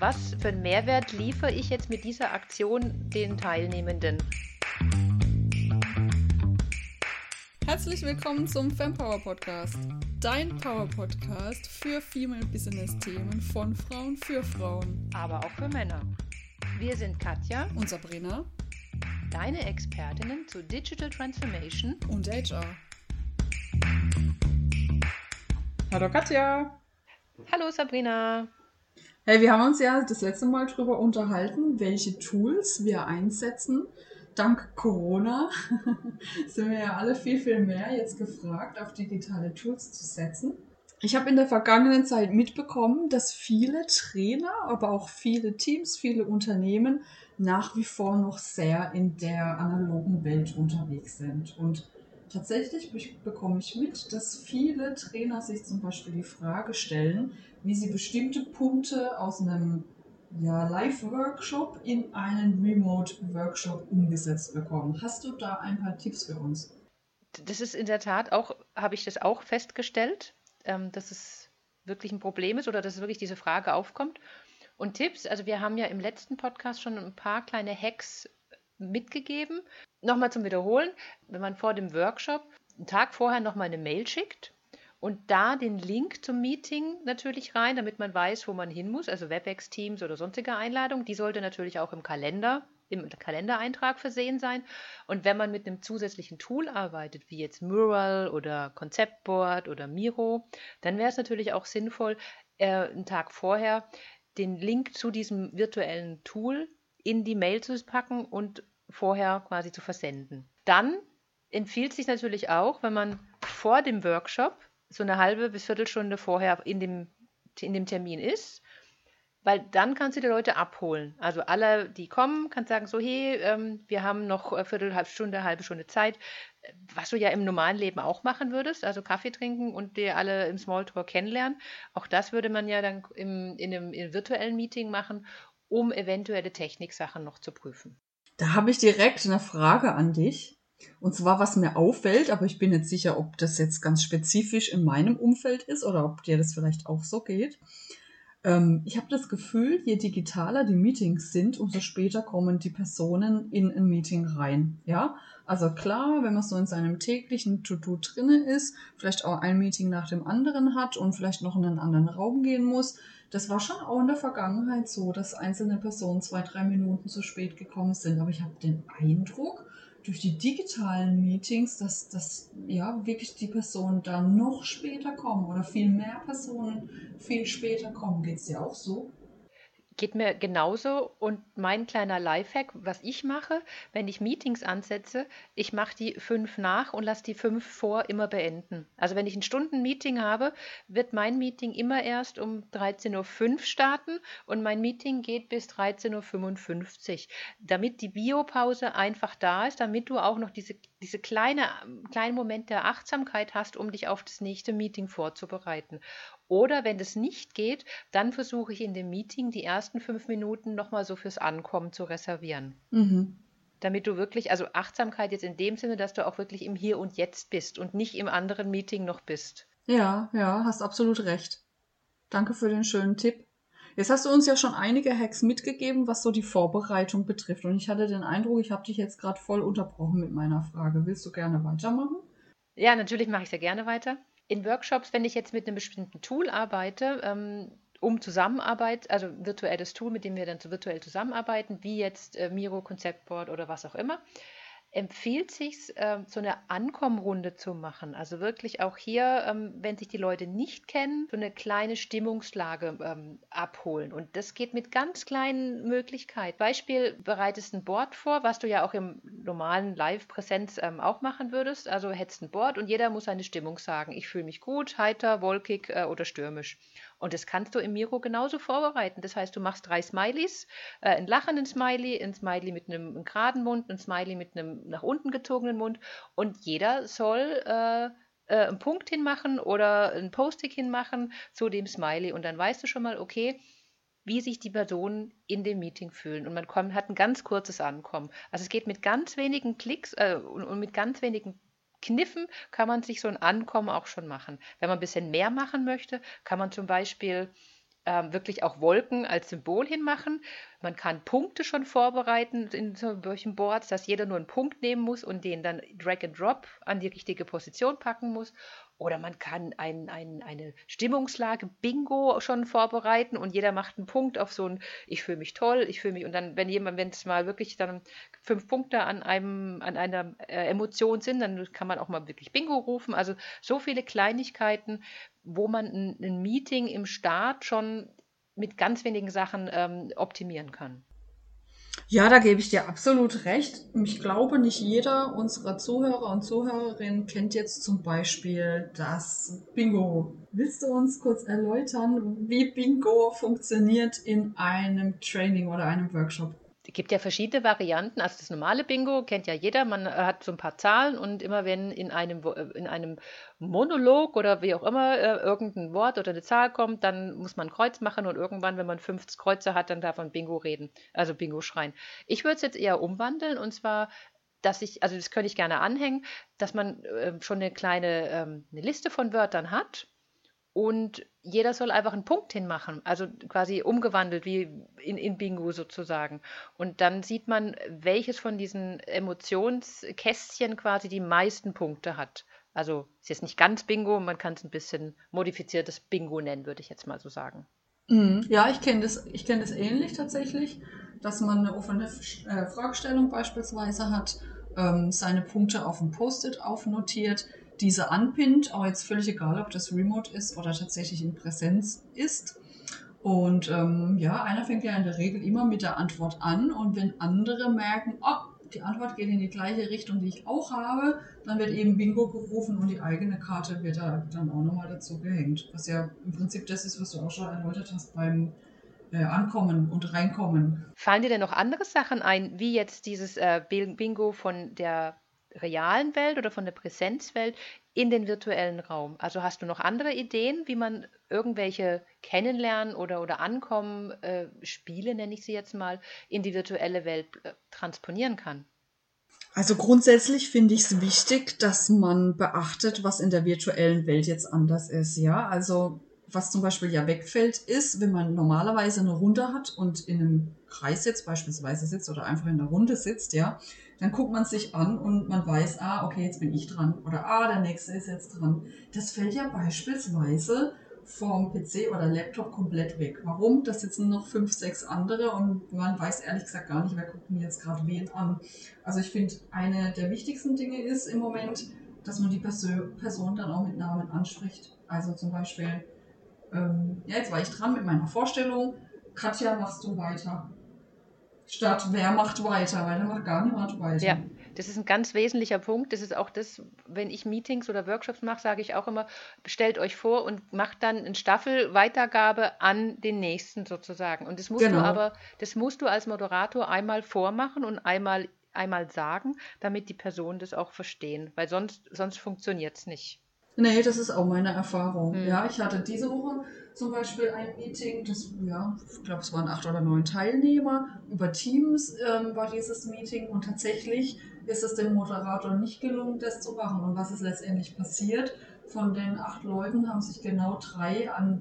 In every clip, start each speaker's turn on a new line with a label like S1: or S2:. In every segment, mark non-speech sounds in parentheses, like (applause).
S1: Was für einen Mehrwert liefere ich jetzt mit dieser Aktion den Teilnehmenden?
S2: Herzlich willkommen zum Fempower Podcast, dein Power Podcast für Female Business Themen von Frauen für Frauen,
S1: aber auch für Männer. Wir sind Katja
S2: und Sabrina,
S1: deine Expertinnen zu Digital Transformation
S2: und HR.
S3: Hallo Katja.
S1: Hallo Sabrina.
S3: Hey, wir haben uns ja das letzte Mal darüber unterhalten, welche Tools wir einsetzen. Dank Corona (laughs) sind wir ja alle viel, viel mehr jetzt gefragt, auf digitale Tools zu setzen. Ich habe in der vergangenen Zeit mitbekommen, dass viele Trainer, aber auch viele Teams, viele Unternehmen nach wie vor noch sehr in der analogen Welt unterwegs sind. Und tatsächlich bekomme ich mit, dass viele Trainer sich zum Beispiel die Frage stellen, wie sie bestimmte Punkte aus einem ja, Live-Workshop in einen Remote-Workshop umgesetzt bekommen. Hast du da ein paar Tipps für uns?
S1: Das ist in der Tat auch, habe ich das auch festgestellt, ähm, dass es wirklich ein Problem ist oder dass wirklich diese Frage aufkommt. Und Tipps, also wir haben ja im letzten Podcast schon ein paar kleine Hacks mitgegeben. Nochmal zum Wiederholen, wenn man vor dem Workshop einen Tag vorher nochmal eine Mail schickt und da den Link zum Meeting natürlich rein, damit man weiß, wo man hin muss, also WebEx, Teams oder sonstige Einladungen. Die sollte natürlich auch im Kalender, im Kalendereintrag versehen sein. Und wenn man mit einem zusätzlichen Tool arbeitet, wie jetzt Mural oder Konzeptboard oder Miro, dann wäre es natürlich auch sinnvoll, äh, einen Tag vorher den Link zu diesem virtuellen Tool in die Mail zu packen und vorher quasi zu versenden. Dann empfiehlt sich natürlich auch, wenn man vor dem Workshop so eine halbe bis Viertelstunde vorher in dem, in dem Termin ist, weil dann kannst du die Leute abholen. Also alle, die kommen, kannst sagen so, hey, ähm, wir haben noch eine Viertel, halbe Stunde, halbe Stunde Zeit, was du ja im normalen Leben auch machen würdest, also Kaffee trinken und die alle im Smalltalk kennenlernen. Auch das würde man ja dann im, in einem in virtuellen Meeting machen, um eventuelle Techniksachen noch zu prüfen.
S3: Da habe ich direkt eine Frage an dich. Und zwar, was mir auffällt, aber ich bin nicht sicher, ob das jetzt ganz spezifisch in meinem Umfeld ist oder ob dir das vielleicht auch so geht. Ähm, ich habe das Gefühl, je digitaler die Meetings sind, umso später kommen die Personen in ein Meeting rein. Ja, also klar, wenn man so in seinem täglichen To-Do drinne ist, vielleicht auch ein Meeting nach dem anderen hat und vielleicht noch in einen anderen Raum gehen muss. Das war schon auch in der Vergangenheit so, dass einzelne Personen zwei, drei Minuten zu spät gekommen sind. Aber ich habe den Eindruck, durch die digitalen Meetings, dass, dass ja wirklich die Personen dann noch später kommen oder viel mehr Personen viel später kommen. Geht es dir auch so?
S1: Geht mir genauso. Und mein kleiner Lifehack, was ich mache, wenn ich Meetings ansetze, ich mache die fünf nach und lasse die fünf vor immer beenden. Also wenn ich ein Stunden-Meeting habe, wird mein Meeting immer erst um 13.05 Uhr starten und mein Meeting geht bis 13.55 Uhr, damit die Biopause einfach da ist, damit du auch noch diese, diese kleine, kleinen Moment der Achtsamkeit hast, um dich auf das nächste Meeting vorzubereiten. Oder wenn das nicht geht, dann versuche ich in dem Meeting die ersten fünf Minuten nochmal so fürs Ankommen zu reservieren. Mhm. Damit du wirklich, also Achtsamkeit jetzt in dem Sinne, dass du auch wirklich im Hier und Jetzt bist und nicht im anderen Meeting noch bist.
S3: Ja, ja, hast absolut recht. Danke für den schönen Tipp. Jetzt hast du uns ja schon einige Hacks mitgegeben, was so die Vorbereitung betrifft. Und ich hatte den Eindruck, ich habe dich jetzt gerade voll unterbrochen mit meiner Frage. Willst du gerne weitermachen?
S1: Ja, natürlich mache ich sehr gerne weiter in Workshops, wenn ich jetzt mit einem bestimmten Tool arbeite, ähm, um Zusammenarbeit, also virtuelles Tool, mit dem wir dann so virtuell zusammenarbeiten, wie jetzt äh, Miro, Konzeptboard oder was auch immer, empfiehlt sich, äh, so eine Ankommrunde zu machen. Also wirklich auch hier, ähm, wenn sich die Leute nicht kennen, so eine kleine Stimmungslage ähm, abholen. Und das geht mit ganz kleinen Möglichkeiten. Beispiel, bereitest ein Board vor, was du ja auch im normalen Live-Präsenz ähm, auch machen würdest. Also hättest ein Board und jeder muss seine Stimmung sagen. Ich fühle mich gut, heiter, wolkig äh, oder stürmisch. Und das kannst du im Miro genauso vorbereiten. Das heißt, du machst drei Smileys, äh, einen lachenden Smiley, ein Smiley mit einem, einem geraden Mund, ein Smiley mit einem nach unten gezogenen Mund und jeder soll äh, äh, einen Punkt hinmachen oder ein Post-it hinmachen zu dem Smiley und dann weißt du schon mal, okay, wie sich die Personen in dem Meeting fühlen. Und man kommt, hat ein ganz kurzes Ankommen. Also es geht mit ganz wenigen Klicks äh, und, und, mit ganz wenigen Kniffen kann man sich so ein Ankommen auch schon machen. Wenn man ein bisschen mehr machen möchte, kann man zum Beispiel ähm, wirklich auch Wolken als Symbol hinmachen. Man kann Punkte schon vorbereiten in solchen Boards, dass jeder nur einen Punkt nehmen muss und den dann Drag and Drop an die richtige Position packen muss. Oder man kann ein, ein, eine Stimmungslage Bingo schon vorbereiten und jeder macht einen Punkt auf so ein Ich fühle mich toll, ich fühle mich und dann, wenn jemand, wenn es mal wirklich dann fünf Punkte an einem, an einer äh, Emotion sind, dann kann man auch mal wirklich Bingo rufen. Also so viele Kleinigkeiten, wo man ein, ein Meeting im Start schon mit ganz wenigen Sachen ähm, optimieren kann.
S3: Ja, da gebe ich dir absolut recht. Ich glaube, nicht jeder unserer Zuhörer und Zuhörerinnen kennt jetzt zum Beispiel das Bingo. Willst du uns kurz erläutern, wie Bingo funktioniert in einem Training oder einem Workshop?
S1: Es gibt ja verschiedene Varianten. Also das normale Bingo kennt ja jeder. Man äh, hat so ein paar Zahlen und immer wenn in einem, äh, in einem Monolog oder wie auch immer äh, irgendein Wort oder eine Zahl kommt, dann muss man ein Kreuz machen und irgendwann, wenn man 50 Kreuze hat, dann darf man Bingo reden, also Bingo schreien. Ich würde es jetzt eher umwandeln und zwar dass ich, also das könnte ich gerne anhängen, dass man äh, schon eine kleine ähm, eine Liste von Wörtern hat und jeder soll einfach einen Punkt hinmachen, also quasi umgewandelt wie in, in Bingo sozusagen. Und dann sieht man, welches von diesen Emotionskästchen quasi die meisten Punkte hat. Also ist jetzt nicht ganz Bingo, man kann es ein bisschen modifiziertes Bingo nennen, würde ich jetzt mal so sagen.
S3: Mhm. Ja, ich kenne das, kenn das ähnlich tatsächlich, dass man eine offene äh, Fragestellung beispielsweise hat, ähm, seine Punkte auf dem Post-it aufnotiert diese anpinnt, auch jetzt völlig egal, ob das Remote ist oder tatsächlich in Präsenz ist. Und ähm, ja, einer fängt ja in der Regel immer mit der Antwort an und wenn andere merken, oh, die Antwort geht in die gleiche Richtung, die ich auch habe, dann wird eben Bingo gerufen und die eigene Karte wird da dann auch nochmal dazu gehängt. Was ja im Prinzip das ist, was du auch schon erläutert hast beim äh, Ankommen und Reinkommen.
S1: Fallen dir denn noch andere Sachen ein, wie jetzt dieses äh, Bingo von der realen Welt oder von der Präsenzwelt in den virtuellen Raum? Also hast du noch andere Ideen, wie man irgendwelche Kennenlernen oder, oder Ankommen, äh, Spiele nenne ich sie jetzt mal, in die virtuelle Welt äh, transponieren kann?
S3: Also grundsätzlich finde ich es wichtig, dass man beachtet, was in der virtuellen Welt jetzt anders ist. Ja, also was zum Beispiel ja wegfällt, ist, wenn man normalerweise eine Runde hat und in einem Kreis jetzt beispielsweise sitzt oder einfach in der Runde sitzt, ja, dann guckt man sich an und man weiß, ah, okay, jetzt bin ich dran oder ah, der nächste ist jetzt dran. Das fällt ja beispielsweise vom PC oder Laptop komplett weg. Warum? Da sitzen noch fünf, sechs andere und man weiß ehrlich gesagt gar nicht, wer guckt mir jetzt gerade wen an. Also ich finde, eine der wichtigsten Dinge ist im Moment, dass man die Person dann auch mit Namen anspricht. Also zum Beispiel, ähm, ja, jetzt war ich dran mit meiner Vorstellung. Katja, machst du weiter? Statt wer macht weiter, weil dann macht gar niemand weiter.
S1: Ja, das ist ein ganz wesentlicher Punkt. Das ist auch das, wenn ich Meetings oder Workshops mache, sage ich auch immer, stellt euch vor und macht dann eine Staffelweitergabe an den nächsten sozusagen. Und das musst genau. du aber, das musst du als Moderator einmal vormachen und einmal, einmal sagen, damit die Personen das auch verstehen, weil sonst, sonst funktioniert es nicht.
S3: Nee, das ist auch meine Erfahrung. Hm. Ja, ich hatte diese Woche zum Beispiel ein Meeting, das, ja, ich glaube, es waren acht oder neun Teilnehmer. Über Teams ähm, war dieses Meeting und tatsächlich ist es dem Moderator nicht gelungen, das zu machen. Und was ist letztendlich passiert? Von den acht Leuten haben sich genau drei an,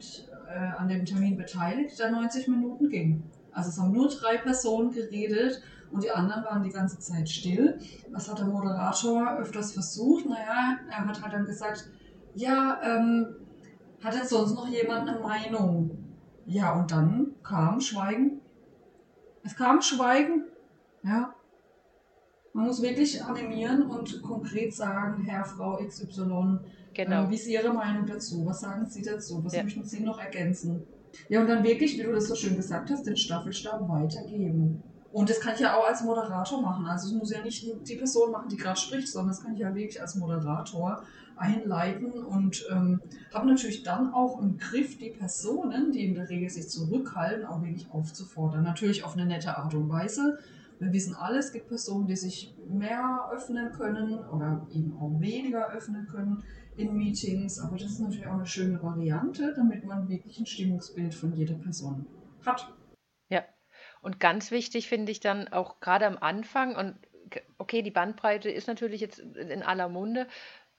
S3: äh, an dem Termin beteiligt, der 90 Minuten ging. Also es haben nur drei Personen geredet und die anderen waren die ganze Zeit still. Was hat der Moderator öfters versucht? Naja, er hat halt dann gesagt, ja, ähm, hat jetzt sonst noch jemand eine Meinung? Ja, und dann kam Schweigen. Es kam Schweigen. Ja. Man muss wirklich animieren und konkret sagen, Herr, Frau XY, genau. äh, wie ist Ihre Meinung dazu? Was sagen Sie dazu? Was ja. möchten Sie noch ergänzen? Ja, und dann wirklich, wie du das so schön gesagt hast, den Staffelstab weitergeben. Und das kann ich ja auch als Moderator machen. Also es muss ja nicht die Person machen, die gerade spricht, sondern das kann ich ja wirklich als Moderator einleiten und ähm, habe natürlich dann auch im Griff, die Personen, die in der Regel sich zurückhalten, auch wirklich aufzufordern. Natürlich auf eine nette Art und Weise. Wir wissen alle, es gibt Personen, die sich mehr öffnen können oder eben auch weniger öffnen können in Meetings. Aber das ist natürlich auch eine schöne Variante, damit man wirklich ein Stimmungsbild von jeder Person hat.
S1: Ja, und ganz wichtig finde ich dann auch gerade am Anfang und okay, die Bandbreite ist natürlich jetzt in aller Munde,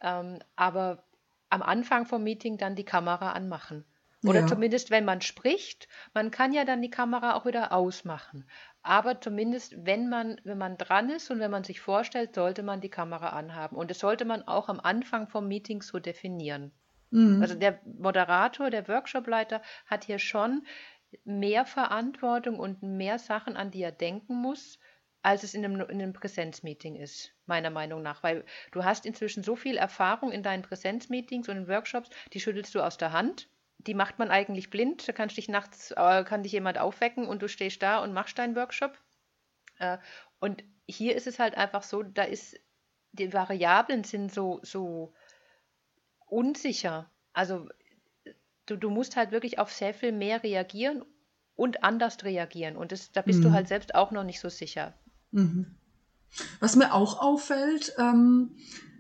S1: ähm, aber am Anfang vom Meeting dann die Kamera anmachen. Oder ja. zumindest, wenn man spricht, man kann ja dann die Kamera auch wieder ausmachen. Aber zumindest, wenn man, wenn man dran ist und wenn man sich vorstellt, sollte man die Kamera anhaben. Und das sollte man auch am Anfang vom Meeting so definieren. Mhm. Also der Moderator, der Workshopleiter hat hier schon mehr Verantwortung und mehr Sachen, an die er denken muss, als es in einem, in einem Präsenzmeeting ist, meiner Meinung nach. Weil du hast inzwischen so viel Erfahrung in deinen Präsenzmeetings und in Workshops, die schüttelst du aus der Hand. Die macht man eigentlich blind. Da kannst dich nachts, äh, kann dich jemand aufwecken und du stehst da und machst deinen Workshop. Äh, und hier ist es halt einfach so, da ist, die Variablen sind so, so unsicher. Also du, du musst halt wirklich auf sehr viel mehr reagieren und anders reagieren. Und das, da bist mhm. du halt selbst auch noch nicht so sicher.
S3: Mhm. Was mir auch auffällt, ähm,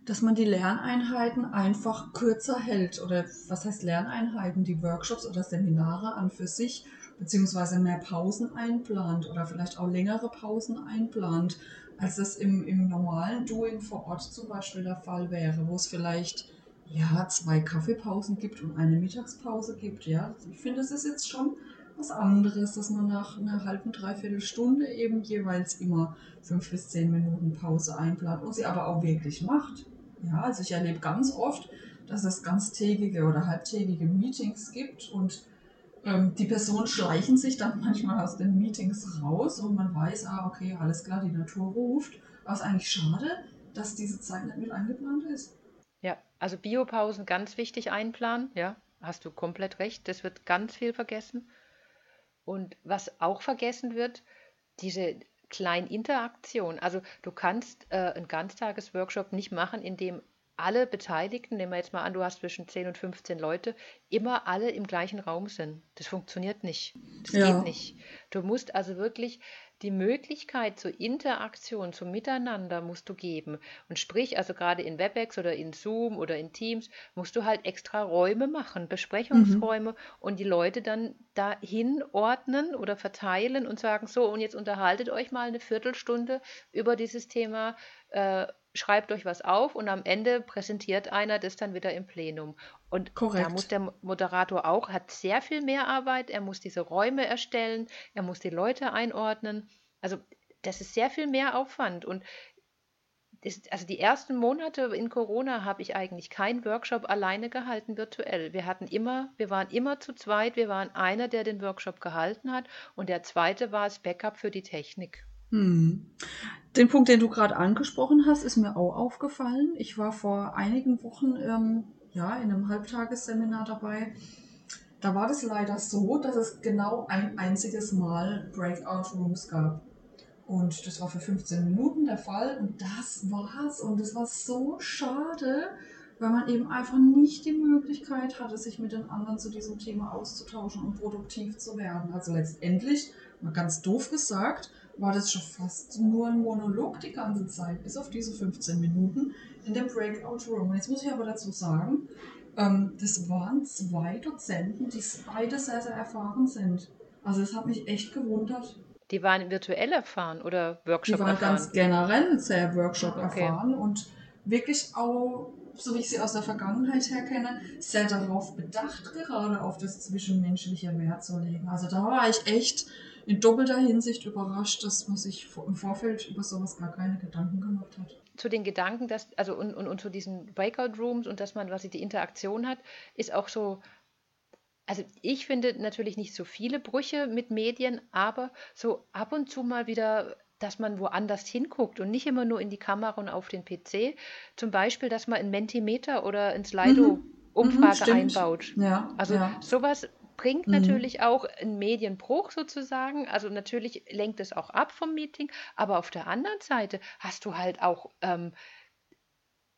S3: dass man die Lerneinheiten einfach kürzer hält. Oder was heißt Lerneinheiten? Die Workshops oder Seminare an für sich, beziehungsweise mehr Pausen einplant oder vielleicht auch längere Pausen einplant, als das im, im normalen Doing vor Ort zum Beispiel der Fall wäre, wo es vielleicht ja, zwei Kaffeepausen gibt und eine Mittagspause gibt. Ja, ich finde, es ist jetzt schon was anderes, dass man nach einer halben, dreiviertel Stunde eben jeweils immer fünf bis zehn Minuten Pause einplant und sie aber auch wirklich macht. Ja, also ich erlebe ganz oft, dass es ganztägige oder halbtägige Meetings gibt und ähm, die Personen schleichen sich dann (laughs) manchmal aus den Meetings raus und man weiß, ah, okay, alles klar, die Natur ruft. Aber es ist eigentlich schade, dass diese Zeit nicht mit eingeplant ist.
S1: Ja, also Biopausen ganz wichtig einplanen, ja, hast du komplett recht. Das wird ganz viel vergessen. Und was auch vergessen wird, diese kleine Interaktion. Also du kannst äh, einen Ganztagesworkshop nicht machen, indem alle Beteiligten, nehmen wir jetzt mal an, du hast zwischen 10 und 15 Leute, immer alle im gleichen Raum sind. Das funktioniert nicht. Das ja. geht nicht. Du musst also wirklich die Möglichkeit zur Interaktion, zum Miteinander musst du geben. Und sprich, also gerade in WebEx oder in Zoom oder in Teams, musst du halt extra Räume machen, Besprechungsräume mhm. und die Leute dann dahin ordnen oder verteilen und sagen, so, und jetzt unterhaltet euch mal eine Viertelstunde über dieses Thema. Äh, schreibt euch was auf und am Ende präsentiert einer das dann wieder im Plenum. Und Korrekt. da muss der Moderator auch, hat sehr viel mehr Arbeit, er muss diese Räume erstellen, er muss die Leute einordnen. Also das ist sehr viel mehr Aufwand und ist, also die ersten Monate in Corona habe ich eigentlich keinen Workshop alleine gehalten virtuell. Wir hatten immer, wir waren immer zu zweit, wir waren einer, der den Workshop gehalten hat und der zweite war das Backup für die Technik.
S3: Hm. Den Punkt, den du gerade angesprochen hast, ist mir auch aufgefallen. Ich war vor einigen Wochen ähm, ja, in einem Halbtagesseminar dabei. Da war das leider so, dass es genau ein einziges Mal Breakout Rooms gab. Und das war für 15 Minuten der Fall und das war's. Und es war so schade, weil man eben einfach nicht die Möglichkeit hatte, sich mit den anderen zu diesem Thema auszutauschen und produktiv zu werden. Also letztendlich, mal ganz doof gesagt, war das schon fast nur ein Monolog die ganze Zeit, bis auf diese 15 Minuten in dem Breakout Room. Jetzt muss ich aber dazu sagen, ähm, das waren zwei Dozenten, die beide sehr, sehr erfahren sind. Also das hat mich echt gewundert.
S1: Die waren virtuell erfahren oder Workshop erfahren?
S3: Die waren ganz generell sehr Workshop okay. erfahren und wirklich auch, so wie ich sie aus der Vergangenheit her kenne, sehr darauf bedacht, gerade auf das zwischenmenschliche Wert zu legen. Also da war ich echt in doppelter Hinsicht überrascht, dass man sich im Vorfeld über sowas gar keine Gedanken gemacht hat.
S1: Zu den Gedanken, dass, also und, und, und zu diesen Breakout Rooms und dass man quasi die Interaktion hat, ist auch so, also ich finde natürlich nicht so viele Brüche mit Medien, aber so ab und zu mal wieder dass man woanders hinguckt und nicht immer nur in die Kamera und auf den PC. Zum Beispiel, dass man ein Mentimeter oder ein Slido-Umfrage mhm, einbaut. Ja, also ja. sowas bringt mhm. natürlich auch einen Medienbruch sozusagen. Also natürlich lenkt es auch ab vom Meeting, aber auf der anderen Seite hast du halt auch ähm,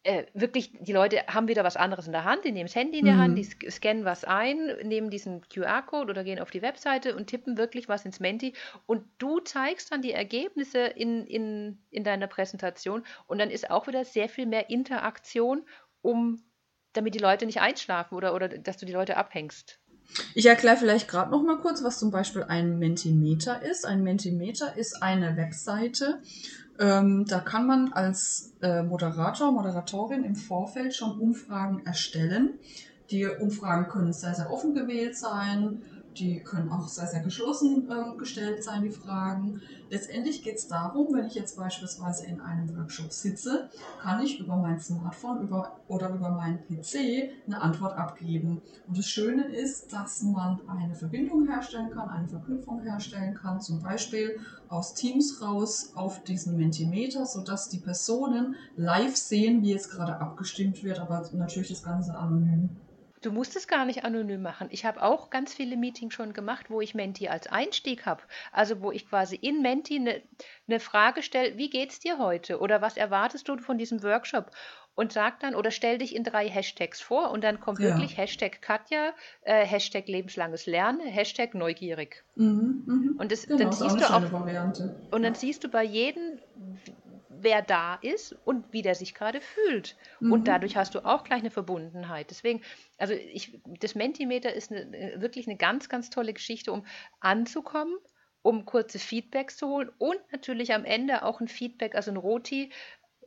S1: äh, wirklich, die Leute haben wieder was anderes in der Hand, die nehmen das Handy in der mhm. Hand, die scannen was ein, nehmen diesen QR-Code oder gehen auf die Webseite und tippen wirklich was ins Menti und du zeigst dann die Ergebnisse in, in, in deiner Präsentation und dann ist auch wieder sehr viel mehr Interaktion, um damit die Leute nicht einschlafen oder, oder dass du die Leute abhängst.
S3: Ich erkläre vielleicht gerade noch mal kurz, was zum Beispiel ein Mentimeter ist. Ein Mentimeter ist eine Webseite. Ähm, da kann man als äh, Moderator, Moderatorin im Vorfeld schon Umfragen erstellen, Die Umfragen können sehr, sehr offen gewählt sein. Die können auch sehr, sehr geschlossen ähm, gestellt sein, die Fragen. Letztendlich geht es darum, wenn ich jetzt beispielsweise in einem Workshop sitze, kann ich über mein Smartphone über, oder über meinen PC eine Antwort abgeben. Und das Schöne ist, dass man eine Verbindung herstellen kann, eine Verknüpfung herstellen kann, zum Beispiel aus Teams raus auf diesen Mentimeter, sodass die Personen live sehen, wie jetzt gerade abgestimmt wird, aber natürlich das Ganze anonym.
S1: Du musst es gar nicht anonym machen. Ich habe auch ganz viele Meetings schon gemacht, wo ich Menti als Einstieg habe. Also wo ich quasi in Menti eine ne Frage stelle, wie geht's dir heute? Oder was erwartest du von diesem Workshop? Und sag dann oder stell dich in drei Hashtags vor und dann kommt ja. wirklich Hashtag Katja, äh, Hashtag lebenslanges Lernen, Hashtag neugierig. Mhm, mh. Und das, genau, dann siehst du auch, Variante. und dann siehst du bei jedem, wer da ist und wie der sich gerade fühlt. Mhm. Und dadurch hast du auch gleich eine Verbundenheit. Deswegen, also ich, das Mentimeter ist eine, wirklich eine ganz, ganz tolle Geschichte, um anzukommen, um kurze Feedbacks zu holen und natürlich am Ende auch ein Feedback, also ein Roti,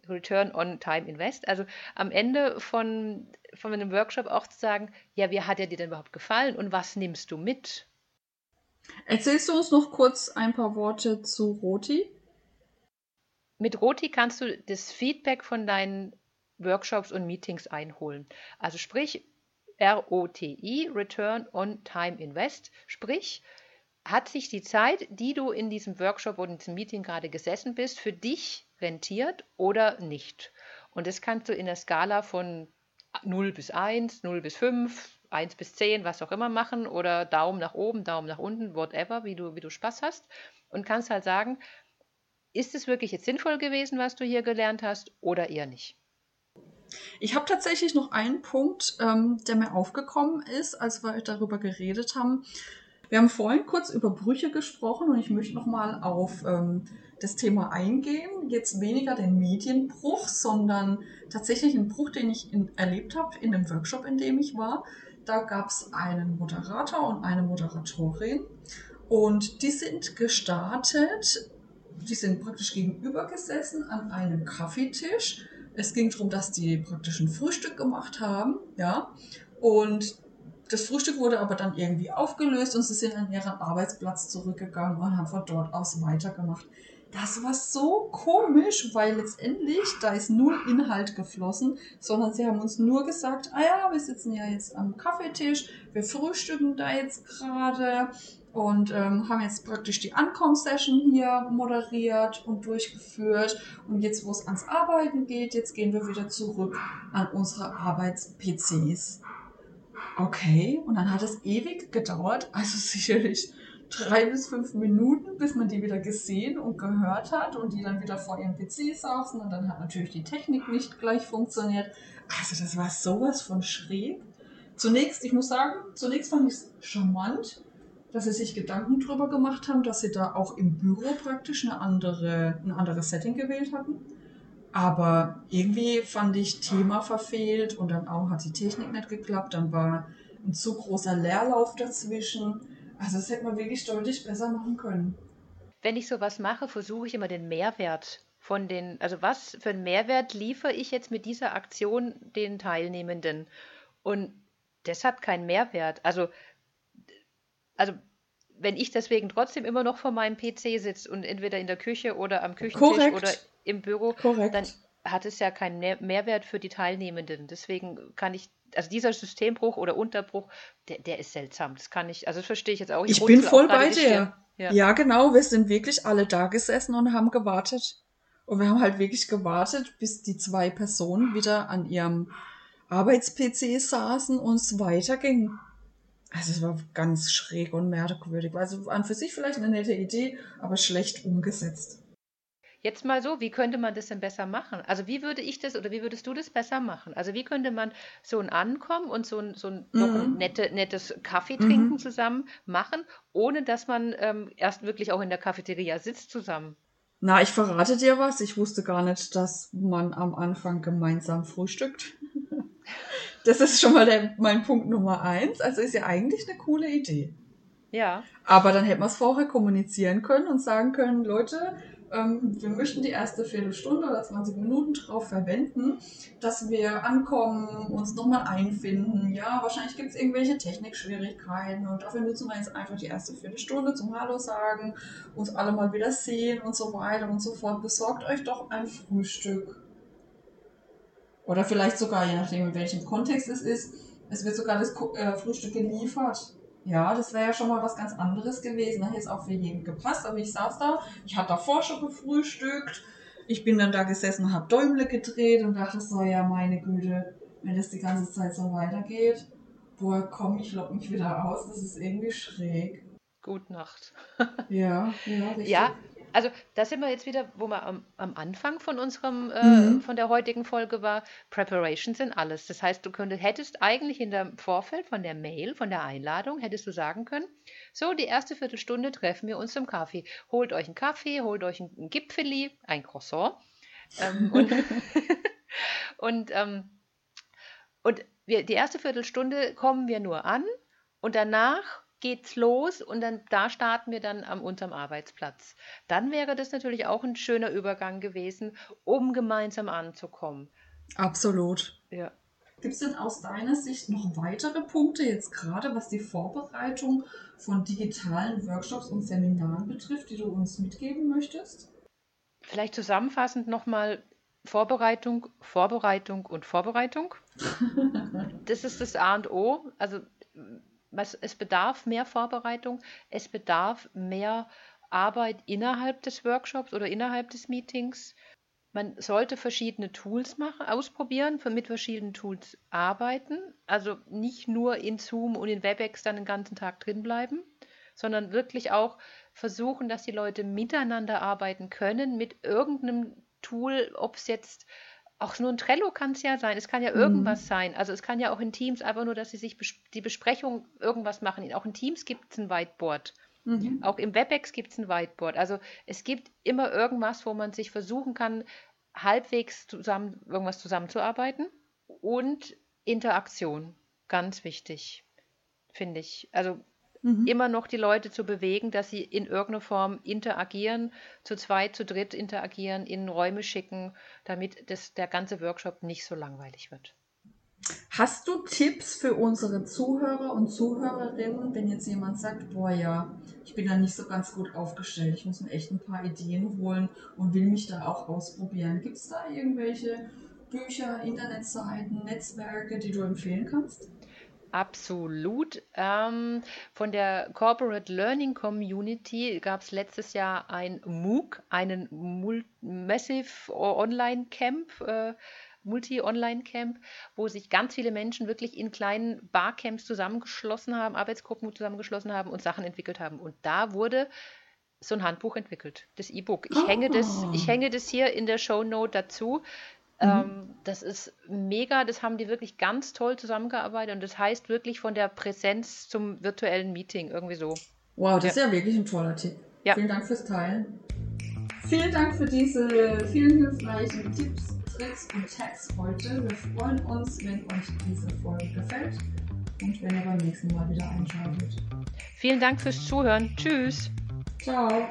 S1: Return on Time Invest. Also am Ende von, von einem Workshop auch zu sagen, ja, wie hat er dir denn überhaupt gefallen und was nimmst du mit?
S3: Erzählst du uns noch kurz ein paar Worte zu Roti?
S1: Mit Roti kannst du das Feedback von deinen Workshops und Meetings einholen. Also sprich ROTI, Return on Time Invest, sprich hat sich die Zeit, die du in diesem Workshop oder in diesem Meeting gerade gesessen bist, für dich rentiert oder nicht. Und das kannst du in der Skala von 0 bis 1, 0 bis 5, 1 bis 10, was auch immer machen oder Daumen nach oben, Daumen nach unten, whatever, wie du, wie du Spaß hast. Und kannst halt sagen, ist es wirklich jetzt sinnvoll gewesen, was du hier gelernt hast, oder eher nicht?
S3: Ich habe tatsächlich noch einen Punkt, ähm, der mir aufgekommen ist, als wir darüber geredet haben. Wir haben vorhin kurz über Brüche gesprochen und ich möchte nochmal auf ähm, das Thema eingehen. Jetzt weniger den Medienbruch, sondern tatsächlich einen Bruch, den ich in, erlebt habe in dem Workshop, in dem ich war. Da gab es einen Moderator und eine Moderatorin und die sind gestartet die sind praktisch gegenüber gesessen an einem Kaffeetisch. Es ging darum, dass die praktisch ein Frühstück gemacht haben, ja. Und das Frühstück wurde aber dann irgendwie aufgelöst und sie sind an ihren Arbeitsplatz zurückgegangen und haben von dort aus weitergemacht. Das war so komisch, weil letztendlich da ist null Inhalt geflossen, sondern sie haben uns nur gesagt, ah ja, wir sitzen ja jetzt am Kaffeetisch, wir frühstücken da jetzt gerade und ähm, haben jetzt praktisch die Ankommen-Session hier moderiert und durchgeführt. Und jetzt, wo es ans Arbeiten geht, jetzt gehen wir wieder zurück an unsere Arbeits-PCs. Okay, und dann hat es ewig gedauert, also (laughs) sicherlich drei bis fünf Minuten, bis man die wieder gesehen und gehört hat und die dann wieder vor ihrem PC saßen und dann hat natürlich die Technik nicht gleich funktioniert. Also das war sowas von schräg. Zunächst, ich muss sagen, zunächst fand ich es charmant, dass sie sich Gedanken darüber gemacht haben, dass sie da auch im Büro praktisch eine andere, ein anderes Setting gewählt hatten. Aber irgendwie fand ich Thema verfehlt und dann auch hat die Technik nicht geklappt. Dann war ein zu großer Leerlauf dazwischen. Also das hätte man wirklich deutlich besser machen können.
S1: Wenn ich sowas mache, versuche ich immer den Mehrwert von den, also was für einen Mehrwert liefere ich jetzt mit dieser Aktion den Teilnehmenden? Und das hat keinen Mehrwert. Also also wenn ich deswegen trotzdem immer noch vor meinem PC sitze und entweder in der Küche oder am Küchentisch Korrekt. oder im Büro, Korrekt. dann hat es ja keinen Mehrwert für die Teilnehmenden. Deswegen kann ich, also dieser Systembruch oder Unterbruch, der, der ist seltsam. Das kann ich, also das verstehe ich jetzt auch.
S3: Ich, ich bin voll bei dir. Ja. ja, genau. Wir sind wirklich alle da gesessen und haben gewartet. Und wir haben halt wirklich gewartet, bis die zwei Personen wieder an ihrem Arbeits-PC saßen und es weiterging. Also es war ganz schräg und merkwürdig. Also an für sich vielleicht eine nette Idee, aber schlecht umgesetzt.
S1: Jetzt mal so, wie könnte man das denn besser machen? Also wie würde ich das oder wie würdest du das besser machen? Also wie könnte man so ein Ankommen und so ein, so ein, mhm. ein nette, nettes Kaffee trinken mhm. zusammen machen, ohne dass man ähm, erst wirklich auch in der Cafeteria sitzt zusammen?
S3: Na, ich verrate dir was. Ich wusste gar nicht, dass man am Anfang gemeinsam frühstückt. (laughs) Das ist schon mal der, mein Punkt Nummer eins. Also ist ja eigentlich eine coole Idee.
S1: Ja.
S3: Aber dann hätten wir es vorher kommunizieren können und sagen können, Leute, ähm, wir möchten die erste Viertelstunde oder 20 Minuten darauf verwenden, dass wir ankommen, uns nochmal einfinden. Ja, wahrscheinlich gibt es irgendwelche Technikschwierigkeiten und dafür nutzen wir jetzt einfach die erste Viertelstunde zum Hallo sagen, uns alle mal wieder sehen und so weiter und so fort. Besorgt euch doch ein Frühstück. Oder vielleicht sogar, je nachdem in welchem Kontext es ist, es wird sogar das äh, Frühstück geliefert. Ja, das wäre ja schon mal was ganz anderes gewesen. Da hätte es auch für jeden gepasst. Aber ich saß da, ich hatte davor schon gefrühstückt. Ich bin dann da gesessen, habe Däumle gedreht und dachte so, ja, meine Güte, wenn das die ganze Zeit so weitergeht, boah, komm, ich lock mich wieder aus. Das ist irgendwie schräg.
S1: Gute Nacht.
S3: ja, ja, richtig.
S1: Ja, also da sind wir jetzt wieder, wo wir am, am Anfang von unserem, äh,
S3: Mhm.
S1: von der heutigen Folge war, Preparations sind alles. Das heißt, du könntest, hättest eigentlich in der Vorfeld von der Mail, von der Einladung, hättest du sagen können, so, die erste Viertelstunde treffen wir uns zum Kaffee. Holt euch einen Kaffee, holt euch ein, ein Gipfeli, ein Croissant. Ähm, (laughs) und (laughs) und, ähm, und wir, die erste Viertelstunde kommen wir nur an und danach geht's los und dann da starten wir dann an unserem Arbeitsplatz. Dann wäre das natürlich auch ein schöner Übergang gewesen, um gemeinsam anzukommen.
S3: Absolut.
S1: Ja.
S3: Gibt es denn aus deiner Sicht noch weitere Punkte, jetzt gerade was die Vorbereitung von digitalen Workshops und Seminaren betrifft, die du uns mitgeben möchtest?
S1: Vielleicht zusammenfassend nochmal Vorbereitung, Vorbereitung und Vorbereitung. (laughs) Das ist das A und O. Also was, es bedarf mehr Vorbereitung, es bedarf mehr Arbeit innerhalb des Workshops oder innerhalb des Meetings. Man sollte verschiedene Tools machen, ausprobieren, mit verschiedenen Tools arbeiten. Also nicht nur in Zoom und in WebEx dann den ganzen Tag drin bleiben, sondern wirklich auch versuchen, dass die Leute miteinander arbeiten können mit irgendeinem Tool, ob es jetzt auch nur ein Trello kann es ja sein, es kann ja irgendwas
S3: Mhm.
S1: sein. Also es kann ja auch in Teams einfach nur, dass sie sich bes die Besprechung irgendwas machen. Auch in Teams gibt es ein Whiteboard.
S3: Mhm.
S1: Auch im WebEx gibt es ein Whiteboard. Also es gibt immer irgendwas, wo man sich versuchen kann, halbwegs zusammen irgendwas zusammenzuarbeiten. Und Interaktion, ganz wichtig, finde ich. Also
S3: Mhm.
S1: immer noch die Leute zu bewegen, dass sie in irgendeiner Form interagieren, zu zweit, zu dritt interagieren, in Räume schicken, damit das, der ganze Workshop nicht so langweilig wird.
S3: Hast du Tipps für unsere Zuhörer und Zuhörerinnen, wenn jetzt jemand sagt, boah ja, ich bin da nicht so ganz gut aufgestellt, ich muss mir echt ein paar Ideen holen und will mich da auch ausprobieren. Gibt es da irgendwelche Bücher, Internetseiten, Netzwerke, die du empfehlen kannst?
S1: Absolut. Ähm, von der Corporate Learning Community gab es letztes Jahr ein MOOC, einen Mul Massive Online Camp, äh, Multi-Online-Camp, wo sich ganz viele Menschen wirklich in kleinen Barcamps zusammengeschlossen haben, Arbeitsgruppen zusammengeschlossen haben und Sachen entwickelt haben. Und da wurde so ein Handbuch entwickelt, das E-Book. Ich hänge das, ich
S3: Ah.
S1: hänge das hier in der Show Note dazu.
S3: Mhm.
S1: Ähm, das ist mega, das haben die wirklich ganz toll zusammengearbeitet und das heißt wirklich von der Präsenz zum virtuellen Meeting, irgendwie so.
S3: Wow, das ist ja wirklich ein toller Tipp.
S1: Ja.
S3: Vielen Dank fürs Teilen. Vielen Dank für diese vielen hilfreichen Tipps, Tricks und Tags heute. Wir freuen uns, wenn euch diese Folge gefällt und wenn ihr beim nächsten Mal wieder einschaltet.
S1: Vielen Dank fürs Zuhören. Tschüss.
S3: Ciao.